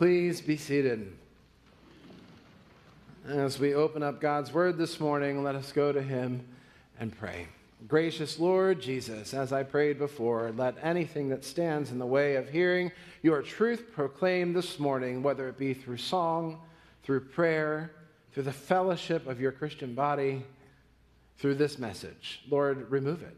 Please be seated. As we open up God's word this morning, let us go to him and pray. Gracious Lord Jesus, as I prayed before, let anything that stands in the way of hearing your truth proclaimed this morning, whether it be through song, through prayer, through the fellowship of your Christian body, through this message, Lord, remove it.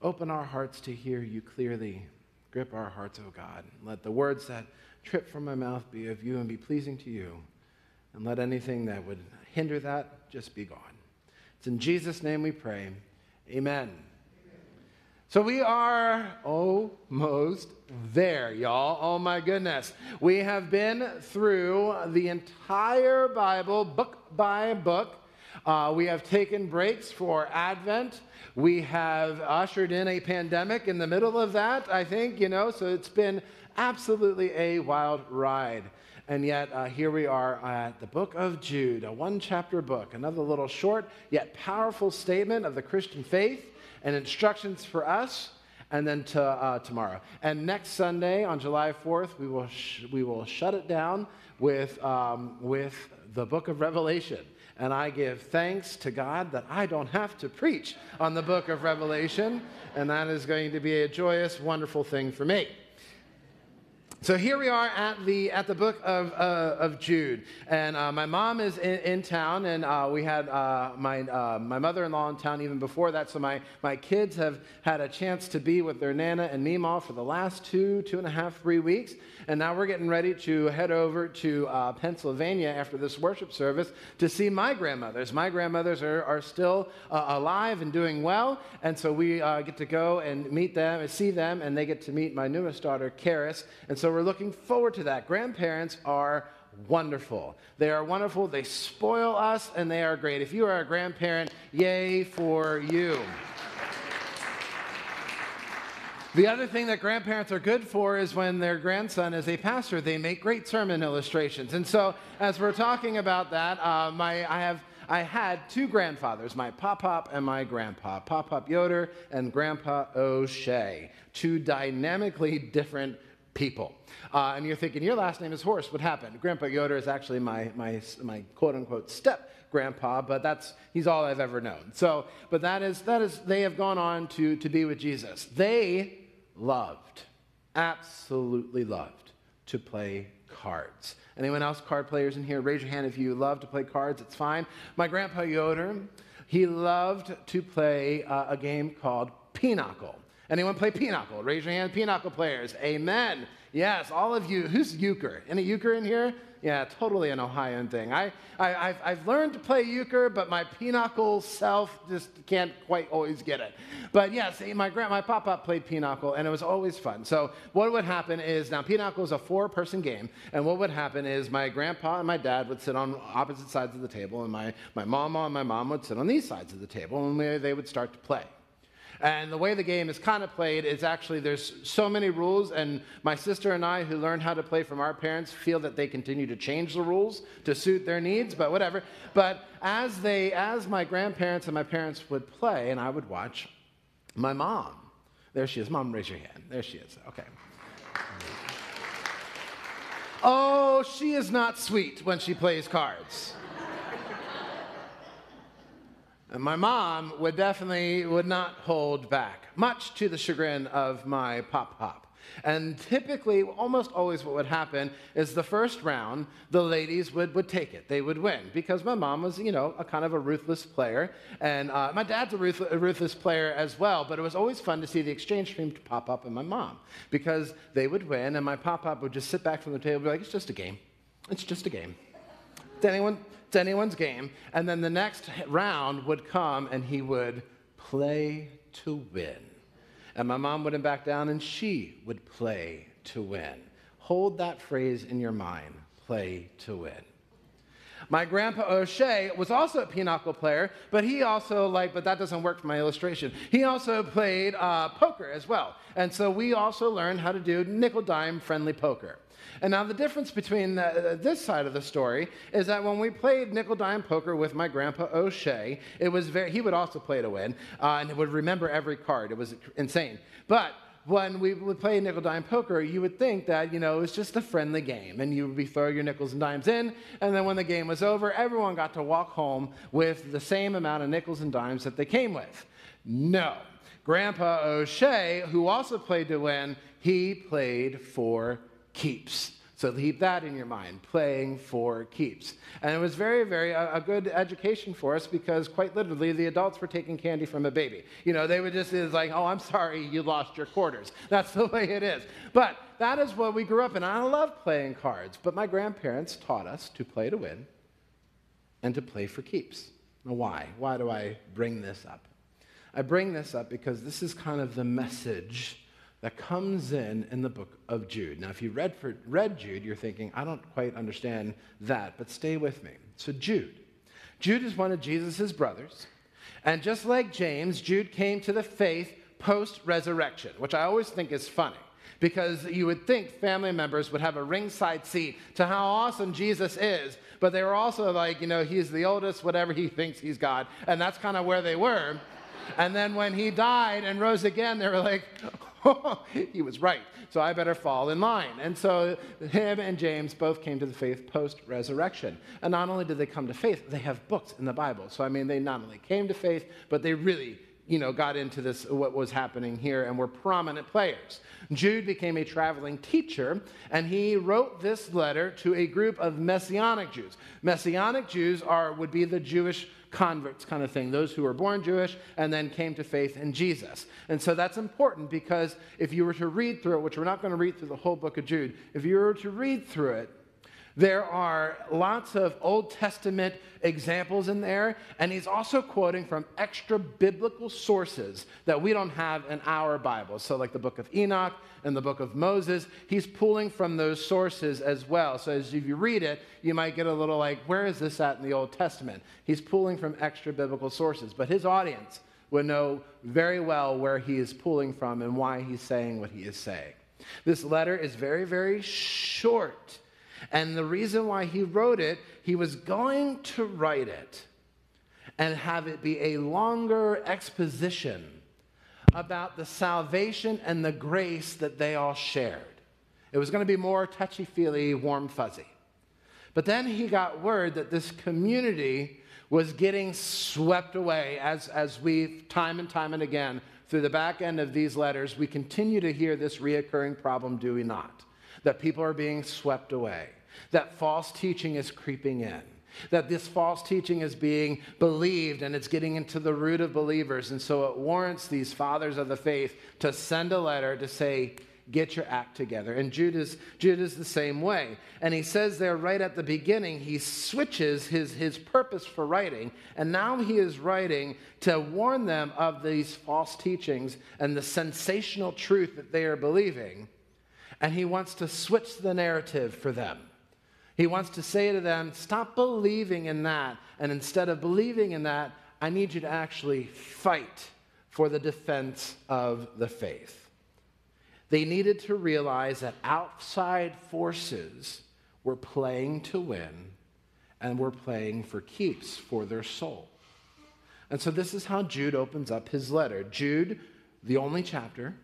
Open our hearts to hear you clearly. Grip our hearts, O God. Let the words that trip from my mouth be of you and be pleasing to you. And let anything that would hinder that just be gone. It's in Jesus' name we pray. Amen. So we are almost there, y'all. Oh my goodness. We have been through the entire Bible, book by book. Uh, we have taken breaks for Advent. We have ushered in a pandemic in the middle of that, I think, you know, so it's been absolutely a wild ride. And yet, uh, here we are at the book of Jude, a one chapter book, another little short yet powerful statement of the Christian faith and instructions for us, and then to, uh, tomorrow. And next Sunday, on July 4th, we will, sh- we will shut it down with, um, with the book of Revelation. And I give thanks to God that I don't have to preach on the book of Revelation, and that is going to be a joyous, wonderful thing for me. So here we are at the, at the book of, uh, of Jude. And uh, my mom is in, in town, and uh, we had uh, my, uh, my mother in law in town even before that. So my, my kids have had a chance to be with their Nana and Meemaw for the last two, two and a half, three weeks. And now we're getting ready to head over to uh, Pennsylvania after this worship service to see my grandmothers. My grandmothers are, are still alive and doing well. And so we get to go and meet them, and see them, and they get to meet my newest daughter, Karis. And so so we're looking forward to that. Grandparents are wonderful. They are wonderful. They spoil us, and they are great. If you are a grandparent, yay for you. The other thing that grandparents are good for is when their grandson is a pastor, they make great sermon illustrations. And so, as we're talking about that, uh, my, I have I had two grandfathers, my pop pop and my grandpa, Pop Pop Yoder and Grandpa O'Shea, two dynamically different people. Uh, and you're thinking, your last name is Horst. What happened? Grandpa Yoder is actually my, my, my quote unquote step grandpa, but that's, he's all I've ever known. So, but that is, that is, they have gone on to, to be with Jesus. They loved, absolutely loved to play cards. Anyone else card players in here? Raise your hand if you love to play cards. It's fine. My grandpa Yoder, he loved to play uh, a game called Pinochle. Anyone play Pinochle? Raise your hand, Pinochle players. Amen. Yes, all of you. Who's euchre? Any euchre in here? Yeah, totally an Ohioan thing. I, I, have I've learned to play euchre, but my pinochle self just can't quite always get it. But yes, my, grand, my pop-pop played pinochle, and it was always fun. So what would happen is, now pinochle is a four-person game, and what would happen is my grandpa and my dad would sit on opposite sides of the table, and my, my mama and my mom would sit on these sides of the table, and they would start to play. And the way the game is kind of played is actually there's so many rules, and my sister and I, who learned how to play from our parents, feel that they continue to change the rules to suit their needs, but whatever. But as they, as my grandparents and my parents would play, and I would watch, my mom, there she is. Mom, raise your hand. There she is. Okay. Oh, she is not sweet when she plays cards. And my mom would definitely would not hold back, much to the chagrin of my pop pop. And typically, almost always, what would happen is the first round, the ladies would, would take it. They would win because my mom was, you know, a kind of a ruthless player. And uh, my dad's a, ruth- a, ruthless player as well. But it was always fun to see the exchange between Pop Up and my mom because they would win, and my Pop Up would just sit back from the table and be like, it's just a game. It's just a game. Did anyone, it's anyone's game. And then the next round would come and he would play to win. And my mom wouldn't back down and she would play to win. Hold that phrase in your mind play to win. My grandpa O'Shea was also a pinochle player, but he also like, but that doesn't work for my illustration. He also played uh, poker as well, and so we also learned how to do nickel dime friendly poker. And now the difference between the, this side of the story is that when we played nickel dime poker with my grandpa O'Shea, it was very, he would also play to win uh, and would remember every card. It was insane. But when we would play nickel dime poker, you would think that, you know, it was just a friendly game and you would be throwing your nickels and dimes in. And then when the game was over, everyone got to walk home with the same amount of nickels and dimes that they came with. No. Grandpa O'Shea, who also played to win, he played for keeps. So keep that in your mind, playing for keeps. And it was very, very a, a, good education for us because quite literally the adults were taking candy from a baby. You know, they would just, it's like, oh, I'm sorry, you lost your quarters. That's the way it is. But that is what we grew up in. I love playing cards, but my grandparents taught us to play to win and to play for keeps. Now, why? Why do I bring this up? I bring this up because this is kind of the message that comes in in the book of Jude. Now, if you read, for, read Jude, you're thinking, I don't quite understand that, but stay with me. So, Jude. Jude is one of Jesus' brothers. And just like James, Jude came to the faith post resurrection, which I always think is funny because you would think family members would have a ringside seat to how awesome Jesus is, but they were also like, you know, he's the oldest, whatever he thinks he's God. And that's kind of where they were. And then when he died and rose again, they were like, he was right. So I better fall in line. And so him and James both came to the faith post resurrection. And not only did they come to faith, they have books in the Bible. So, I mean, they not only came to faith, but they really you know, got into this, what was happening here, and were prominent players. Jude became a traveling teacher, and he wrote this letter to a group of Messianic Jews. Messianic Jews are, would be the Jewish converts kind of thing, those who were born Jewish and then came to faith in Jesus. And so that's important because if you were to read through it, which we're not going to read through the whole book of Jude, if you were to read through it, there are lots of Old Testament examples in there, and he's also quoting from extra biblical sources that we don't have in our Bible. So, like the book of Enoch and the book of Moses, he's pulling from those sources as well. So, as if you read it, you might get a little like, where is this at in the Old Testament? He's pulling from extra biblical sources, but his audience would know very well where he is pulling from and why he's saying what he is saying. This letter is very, very short. And the reason why he wrote it, he was going to write it and have it be a longer exposition about the salvation and the grace that they all shared. It was going to be more touchy feely, warm fuzzy. But then he got word that this community was getting swept away, as, as we, time and time and again, through the back end of these letters, we continue to hear this reoccurring problem, do we not? That people are being swept away, that false teaching is creeping in, that this false teaching is being believed and it's getting into the root of believers. And so it warrants these fathers of the faith to send a letter to say, get your act together. And Jude is, Jude is the same way. And he says there right at the beginning, he switches his, his purpose for writing. And now he is writing to warn them of these false teachings and the sensational truth that they are believing and he wants to switch the narrative for them. He wants to say to them, Stop believing in that. And instead of believing in that, I need you to actually fight for the defense of the faith. They needed to realize that outside forces were playing to win and were playing for keeps for their soul. And so this is how Jude opens up his letter. Jude, the only chapter,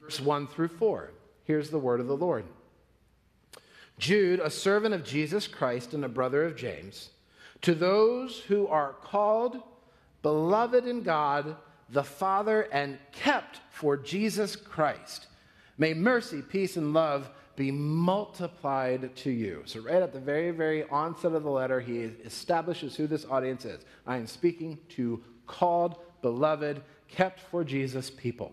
verse 1 through 4. Here's the word of the Lord Jude, a servant of Jesus Christ and a brother of James, to those who are called, beloved in God, the Father, and kept for Jesus Christ, may mercy, peace, and love be multiplied to you. So, right at the very, very onset of the letter, he establishes who this audience is. I am speaking to called, beloved, kept for Jesus people.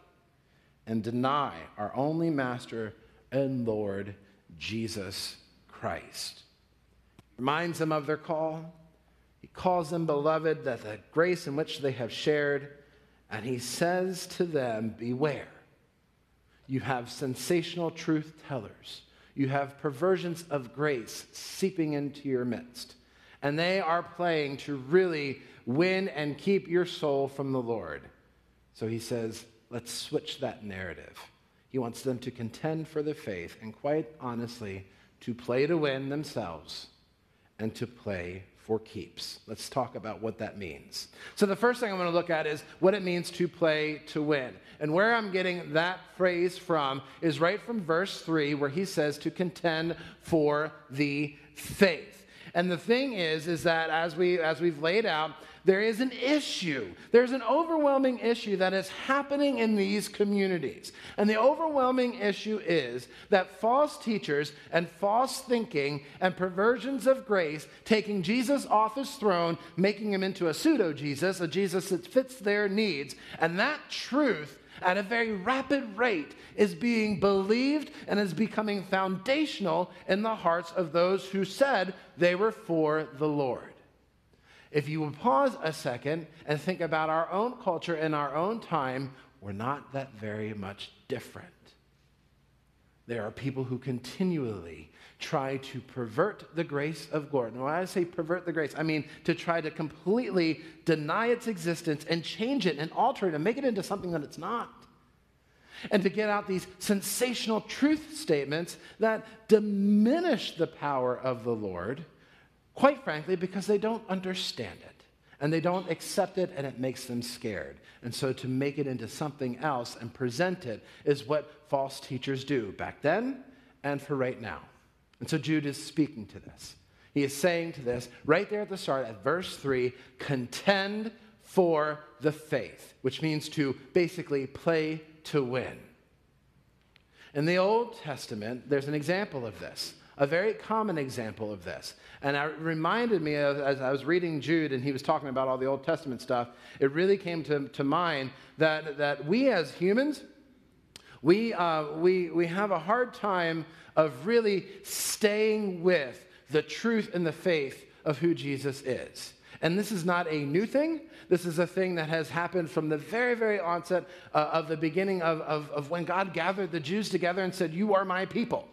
and deny our only Master and Lord, Jesus Christ. Reminds them of their call. He calls them beloved, that the grace in which they have shared, and he says to them, Beware. you have sensational truth tellers, you have perversions of grace seeping into your midst. And they are playing to really win and keep your soul from the Lord. So he says, let's switch that narrative. He wants them to contend for the faith and, quite honestly, to play to win themselves and to play for keeps. Let's talk about what that means. So, the first thing I'm going to look at is what it means to play to win. And where I'm getting that phrase from is right from verse 3, where he says to contend for the faith. And the thing is, is that as, we, as we've laid out, there is an issue. There's an overwhelming issue that is happening in these communities. And the overwhelming issue is that false teachers and false thinking and perversions of grace, taking Jesus off his throne, making him into a pseudo Jesus, a Jesus that fits their needs, and that truth at a very rapid rate is being believed and is becoming foundational in the hearts of those who said they were for the Lord. If you would pause a second and think about our own culture in our own time, we're not that very much different. There are people who continually try to pervert the grace of God. Now, when I say pervert the grace, I mean to try to completely deny its existence and change it and alter it and make it into something that it's not. And to get out these sensational truth statements that diminish the power of the Lord Quite frankly, because they don't understand it and they don't accept it and it makes them scared. And so to make it into something else and present it is what false teachers do back then and for right now. And so Jude is speaking to this. He is saying to this right there at the start at verse 3 contend for the faith, which means to basically play to win. In the Old Testament, there's an example of this a very common example of this. And it reminded me of, as I was reading Jude and he was talking about all the Old Testament stuff, it really came to, to mind that, that we as humans, we, uh, we, we have a hard time of really staying with the truth and the faith of who Jesus is. And this is not a new thing. This is a thing that has happened from the very, very onset uh, of the beginning of, of, of when God gathered the Jews together and said, You are my people.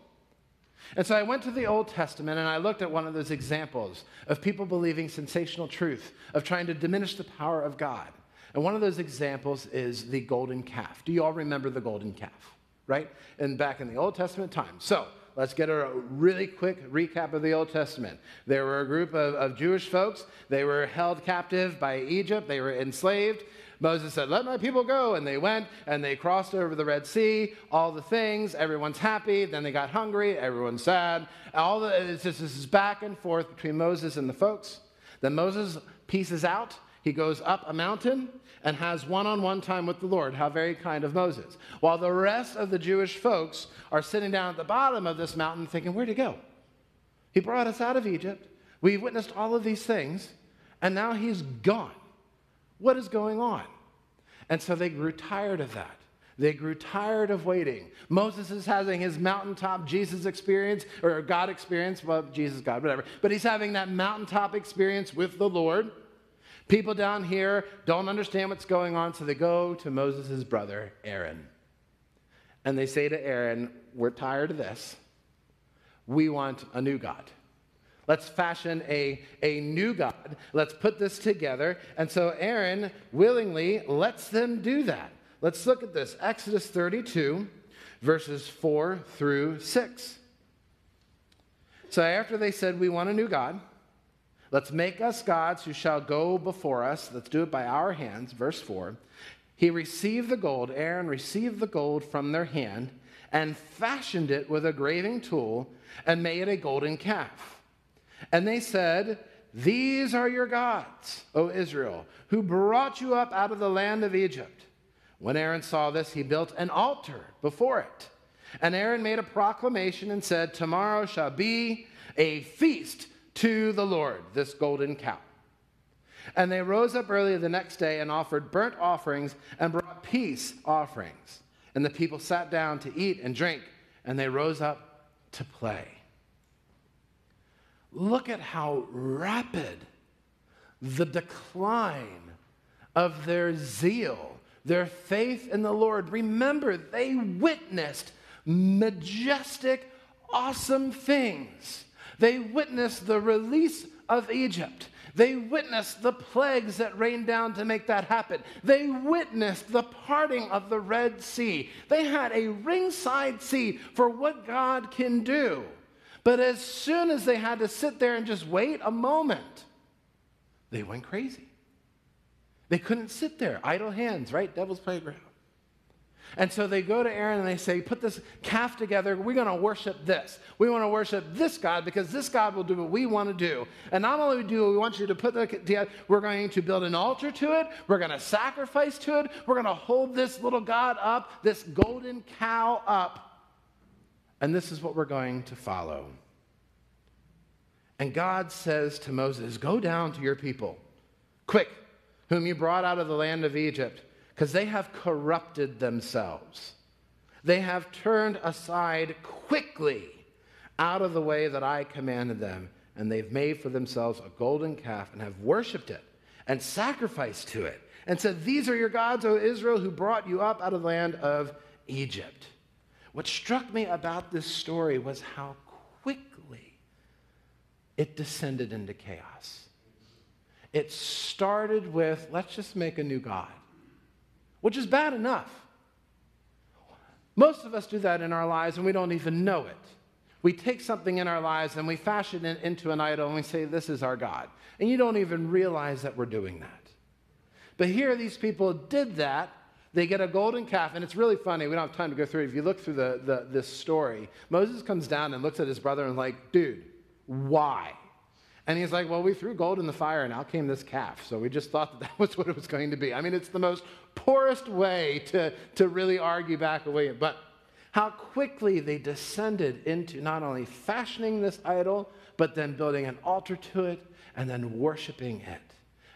And so I went to the Old Testament and I looked at one of those examples of people believing sensational truth, of trying to diminish the power of God. And one of those examples is the golden calf. Do you all remember the golden calf? Right? And back in the Old Testament time. So let's get a really quick recap of the Old Testament. There were a group of, of Jewish folks. They were held captive by Egypt, they were enslaved. Moses said, Let my people go. And they went and they crossed over the Red Sea, all the things. Everyone's happy. Then they got hungry. Everyone's sad. All the, it's just this is back and forth between Moses and the folks. Then Moses pieces out. He goes up a mountain and has one on one time with the Lord. How very kind of Moses. While the rest of the Jewish folks are sitting down at the bottom of this mountain thinking, Where'd he go? He brought us out of Egypt. We've witnessed all of these things, and now he's gone. What is going on? And so they grew tired of that. They grew tired of waiting. Moses is having his mountaintop Jesus experience, or God experience, well, Jesus, God, whatever. But he's having that mountaintop experience with the Lord. People down here don't understand what's going on, so they go to Moses' brother, Aaron. And they say to Aaron, We're tired of this. We want a new God. Let's fashion a, a new God. Let's put this together. And so Aaron willingly lets them do that. Let's look at this Exodus 32, verses 4 through 6. So after they said, We want a new God, let's make us gods who shall go before us. Let's do it by our hands. Verse 4. He received the gold, Aaron received the gold from their hand and fashioned it with a graving tool and made a golden calf. And they said, These are your gods, O Israel, who brought you up out of the land of Egypt. When Aaron saw this, he built an altar before it. And Aaron made a proclamation and said, Tomorrow shall be a feast to the Lord, this golden cow. And they rose up early the next day and offered burnt offerings and brought peace offerings. And the people sat down to eat and drink, and they rose up to play. Look at how rapid the decline of their zeal, their faith in the Lord. Remember, they witnessed majestic, awesome things. They witnessed the release of Egypt. They witnessed the plagues that rained down to make that happen. They witnessed the parting of the Red Sea. They had a ringside seat for what God can do. But as soon as they had to sit there and just wait a moment, they went crazy. They couldn't sit there, idle hands, right? Devil's playground. And so they go to Aaron and they say, Put this calf together. We're going to worship this. We want to worship this God because this God will do what we want to do. And not only do we want you to put the together, we're going to build an altar to it. We're going to sacrifice to it. We're going to hold this little God up, this golden cow up. And this is what we're going to follow. And God says to Moses, Go down to your people, quick whom you brought out of the land of Egypt, because they have corrupted themselves. They have turned aside quickly out of the way that I commanded them, and they've made for themselves a golden calf and have worshiped it and sacrificed to it, and said, These are your gods, O Israel, who brought you up out of the land of Egypt. What struck me about this story was how quickly it descended into chaos. It started with, let's just make a new God, which is bad enough. Most of us do that in our lives and we don't even know it. We take something in our lives and we fashion it into an idol and we say, This is our God. And you don't even realize that we're doing that. But here, these people did that. They get a golden calf, and it's really funny. We don't have time to go through it. If you look through the, the, this story, Moses comes down and looks at his brother and, like, dude, why? And he's like, Well, we threw gold in the fire and out came this calf. So we just thought that that was what it was going to be. I mean, it's the most poorest way to, to really argue back away. But how quickly they descended into not only fashioning this idol, but then building an altar to it and then worshiping it.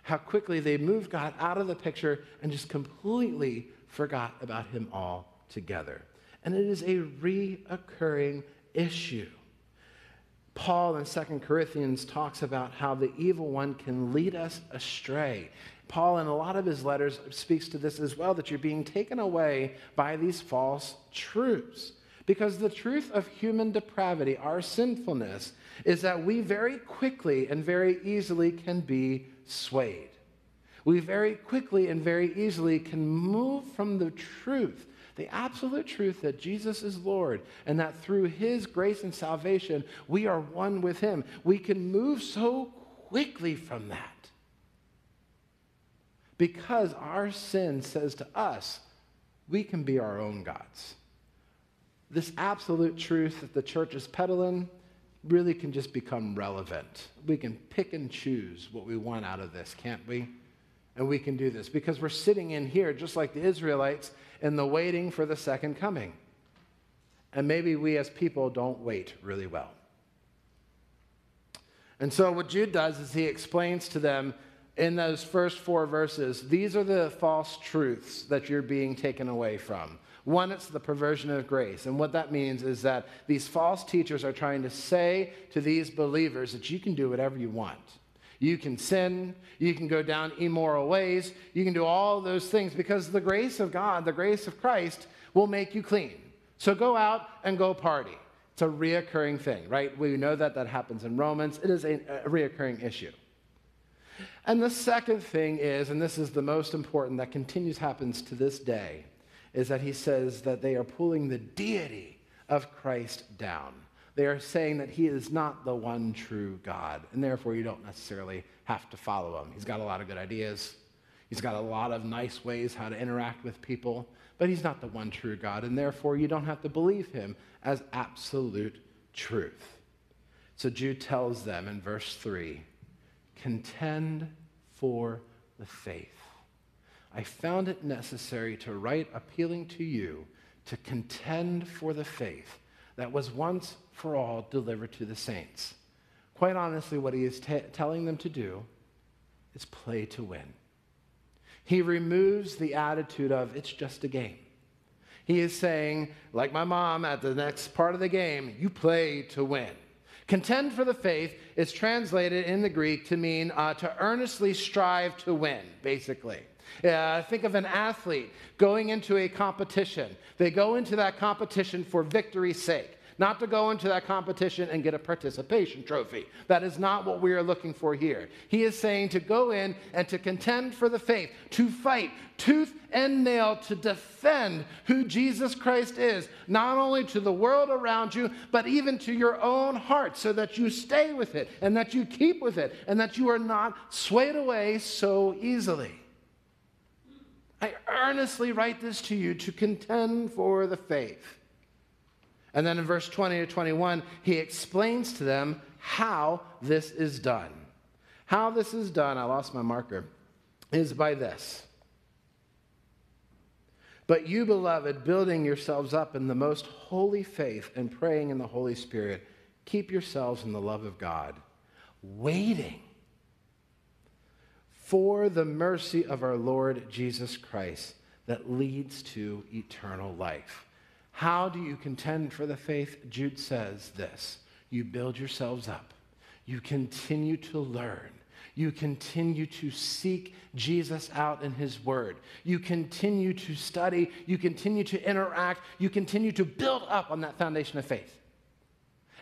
How quickly they moved God out of the picture and just completely forgot about Him altogether. And it is a reoccurring issue. Paul in 2 Corinthians talks about how the evil one can lead us astray. Paul, in a lot of his letters, speaks to this as well that you're being taken away by these false truths. Because the truth of human depravity, our sinfulness, is that we very quickly and very easily can be swayed. We very quickly and very easily can move from the truth the absolute truth that Jesus is Lord and that through his grace and salvation, we are one with him. We can move so quickly from that because our sin says to us, we can be our own gods. This absolute truth that the church is peddling really can just become relevant. We can pick and choose what we want out of this, can't we? And we can do this because we're sitting in here just like the Israelites in the waiting for the second coming. And maybe we as people don't wait really well. And so, what Jude does is he explains to them in those first four verses these are the false truths that you're being taken away from. One, it's the perversion of grace. And what that means is that these false teachers are trying to say to these believers that you can do whatever you want. You can sin. You can go down immoral ways. You can do all those things because the grace of God, the grace of Christ, will make you clean. So go out and go party. It's a reoccurring thing, right? We know that that happens in Romans. It is a, a reoccurring issue. And the second thing is, and this is the most important that continues happens to this day, is that he says that they are pulling the deity of Christ down. They are saying that he is not the one true God, and therefore you don't necessarily have to follow him. He's got a lot of good ideas, he's got a lot of nice ways how to interact with people, but he's not the one true God, and therefore you don't have to believe him as absolute truth. So Jude tells them in verse 3 contend for the faith. I found it necessary to write appealing to you to contend for the faith that was once for all delivered to the saints. Quite honestly, what he is t- telling them to do is play to win. He removes the attitude of it's just a game. He is saying, like my mom at the next part of the game, you play to win. Contend for the faith is translated in the Greek to mean uh, to earnestly strive to win, basically. Uh, think of an athlete going into a competition. They go into that competition for victory's sake not to go into that competition and get a participation trophy. That is not what we are looking for here. He is saying to go in and to contend for the faith, to fight tooth and nail to defend who Jesus Christ is, not only to the world around you, but even to your own heart, so that you stay with it and that you keep with it and that you are not swayed away so easily. I earnestly write this to you to contend for the faith. And then in verse 20 to 21, he explains to them how this is done. How this is done, I lost my marker, is by this. But you, beloved, building yourselves up in the most holy faith and praying in the Holy Spirit, keep yourselves in the love of God, waiting for the mercy of our Lord Jesus Christ that leads to eternal life. How do you contend for the faith? Jude says this you build yourselves up, you continue to learn. You continue to seek Jesus out in His Word. You continue to study. You continue to interact. You continue to build up on that foundation of faith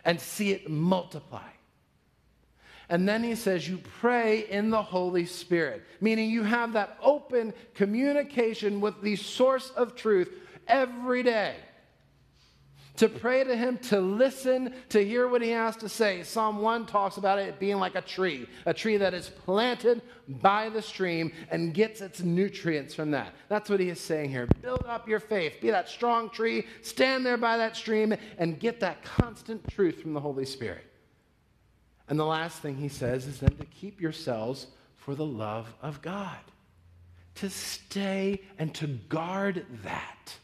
and see it multiply. And then he says, You pray in the Holy Spirit, meaning you have that open communication with the source of truth every day to pray to him, to listen, to hear what he has to say. Psalm 1 talks about it being like a tree, a tree that is planted by the stream and gets its nutrients from that. That's what he is saying here. Build up your faith, be that strong tree, stand there by that stream, and get that constant truth from the Holy Spirit. And the last thing he says is then to keep yourselves for the love of God, to stay and to guard that.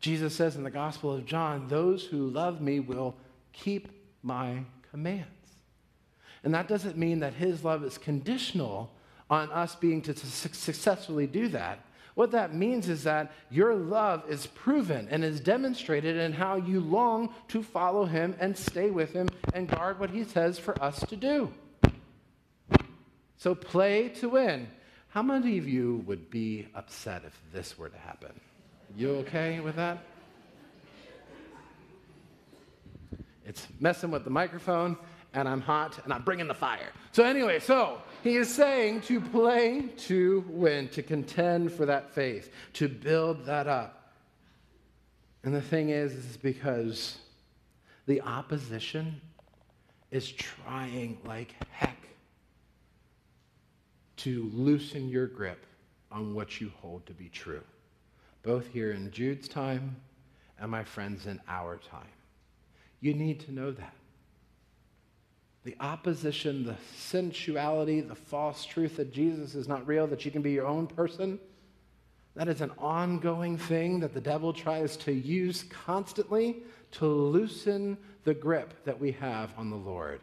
Jesus says in the Gospel of John, Those who love me will keep my commands. And that doesn't mean that his love is conditional on us being to successfully do that. What that means is that your love is proven and is demonstrated in how you long to follow him and stay with him and guard what he says for us to do. So play to win. How many of you would be upset if this were to happen? You okay with that? It's messing with the microphone, and I'm hot, and I'm bringing the fire. So, anyway, so he is saying to play to win, to contend for that faith, to build that up. And the thing is, is because the opposition is trying like heck to loosen your grip on what you hold to be true both here in Jude's time and my friends in our time. You need to know that. The opposition, the sensuality, the false truth that Jesus is not real, that you can be your own person, that is an ongoing thing that the devil tries to use constantly to loosen the grip that we have on the Lord.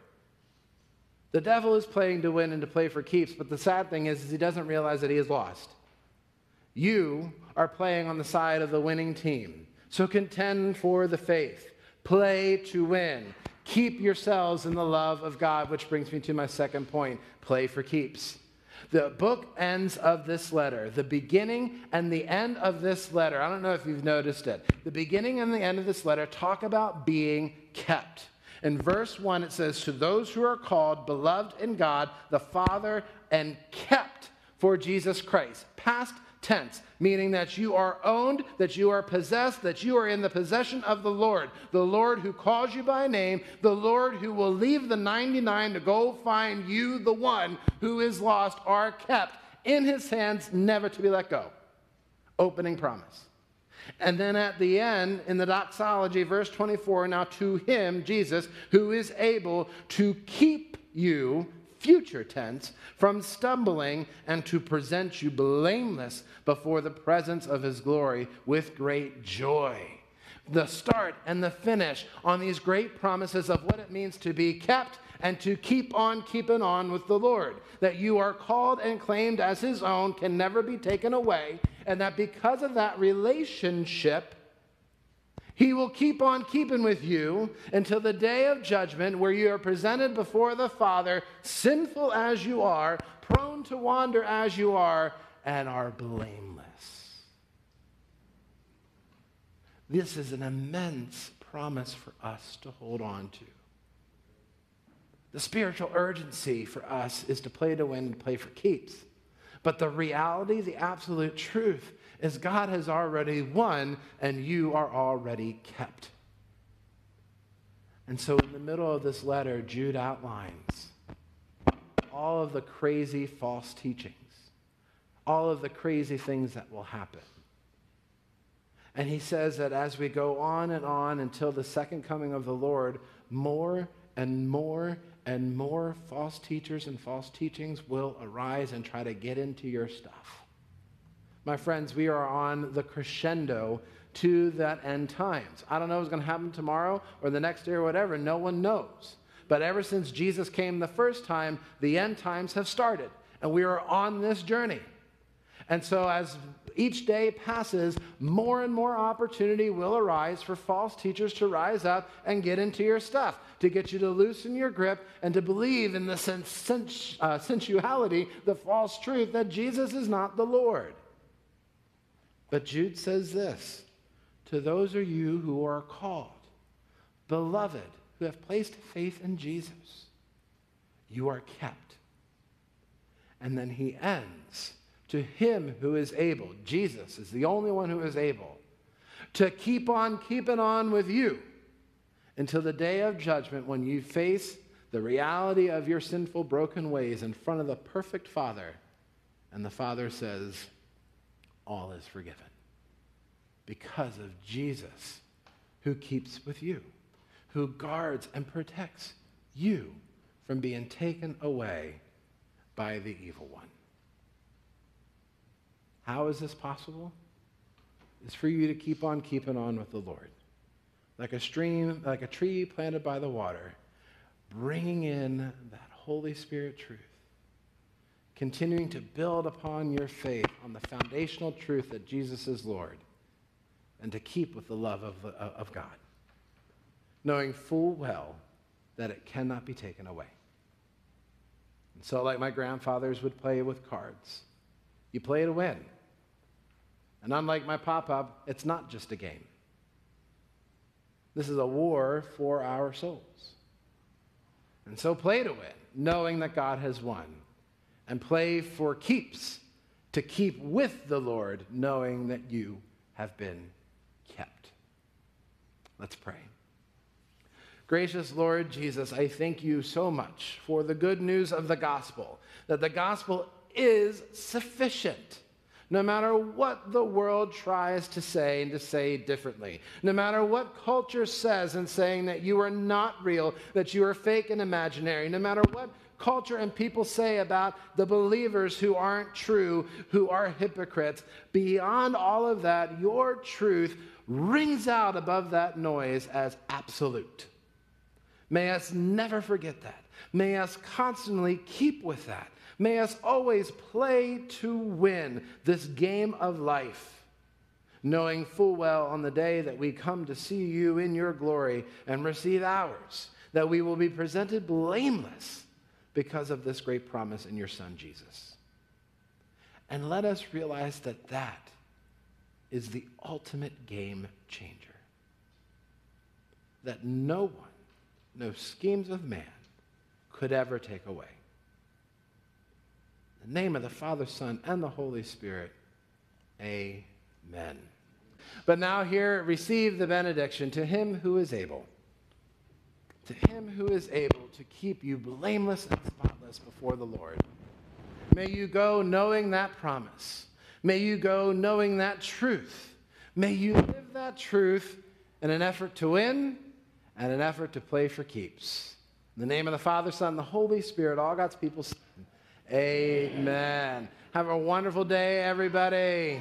The devil is playing to win and to play for keeps, but the sad thing is, is he doesn't realize that he is lost. You are playing on the side of the winning team. So contend for the faith. Play to win. Keep yourselves in the love of God, which brings me to my second point play for keeps. The book ends of this letter, the beginning and the end of this letter, I don't know if you've noticed it. The beginning and the end of this letter talk about being kept. In verse 1, it says, To those who are called, beloved in God, the Father, and kept for Jesus Christ. Past tense, meaning that you are owned, that you are possessed, that you are in the possession of the Lord. The Lord who calls you by name, the Lord who will leave the 99 to go find you, the one who is lost, are kept in his hands, never to be let go. Opening promise. And then at the end, in the doxology, verse 24, now to him, Jesus, who is able to keep you future tense, from stumbling and to present you blameless before the presence of his glory with great joy. The start and the finish on these great promises of what it means to be kept and to keep on keeping on with the Lord. That you are called and claimed as his own, can never be taken away, and that because of that relationship, He will keep on keeping with you until the day of judgment, where you are presented before the Father, sinful as you are, prone to wander as you are, and are blameless. This is an immense promise for us to hold on to. The spiritual urgency for us is to play to win and play for keeps. But the reality, the absolute truth, is God has already won and you are already kept. And so, in the middle of this letter, Jude outlines all of the crazy false teachings, all of the crazy things that will happen. And he says that as we go on and on until the second coming of the Lord, more and more and more false teachers and false teachings will arise and try to get into your stuff. My friends, we are on the crescendo to that end times. I don't know what's going to happen tomorrow or the next day or whatever. No one knows. But ever since Jesus came the first time, the end times have started, and we are on this journey. And so, as each day passes, more and more opportunity will arise for false teachers to rise up and get into your stuff, to get you to loosen your grip and to believe in the sens- sens- uh, sensuality, the false truth that Jesus is not the Lord. But Jude says this to those of you who are called, beloved, who have placed faith in Jesus, you are kept. And then he ends to him who is able, Jesus is the only one who is able, to keep on keeping on with you until the day of judgment when you face the reality of your sinful, broken ways in front of the perfect Father. And the Father says, All is forgiven because of Jesus who keeps with you, who guards and protects you from being taken away by the evil one. How is this possible? It's for you to keep on keeping on with the Lord. Like a stream, like a tree planted by the water, bringing in that Holy Spirit truth. Continuing to build upon your faith on the foundational truth that Jesus is Lord and to keep with the love of, uh, of God, knowing full well that it cannot be taken away. And so, like my grandfathers would play with cards, you play to win. And unlike my pop up, it's not just a game. This is a war for our souls. And so play to win, knowing that God has won. And play for keeps, to keep with the Lord, knowing that you have been kept. Let's pray. Gracious Lord Jesus, I thank you so much for the good news of the gospel, that the gospel is sufficient no matter what the world tries to say and to say differently, no matter what culture says in saying that you are not real, that you are fake and imaginary, no matter what culture and people say about the believers who aren't true, who are hypocrites, beyond all of that, your truth rings out above that noise as absolute. May us never forget that. May us constantly keep with that. May us always play to win this game of life, knowing full well on the day that we come to see you in your glory and receive ours, that we will be presented blameless because of this great promise in your Son, Jesus. And let us realize that that is the ultimate game changer. That no one, no schemes of man, could ever take away the name of the Father, Son, and the Holy Spirit. Amen. But now, here, receive the benediction to him who is able, to him who is able to keep you blameless and spotless before the Lord. May you go knowing that promise. May you go knowing that truth. May you live that truth in an effort to win and an effort to play for keeps. In the name of the Father, Son, and the Holy Spirit, all God's people. Amen. Have a wonderful day, everybody.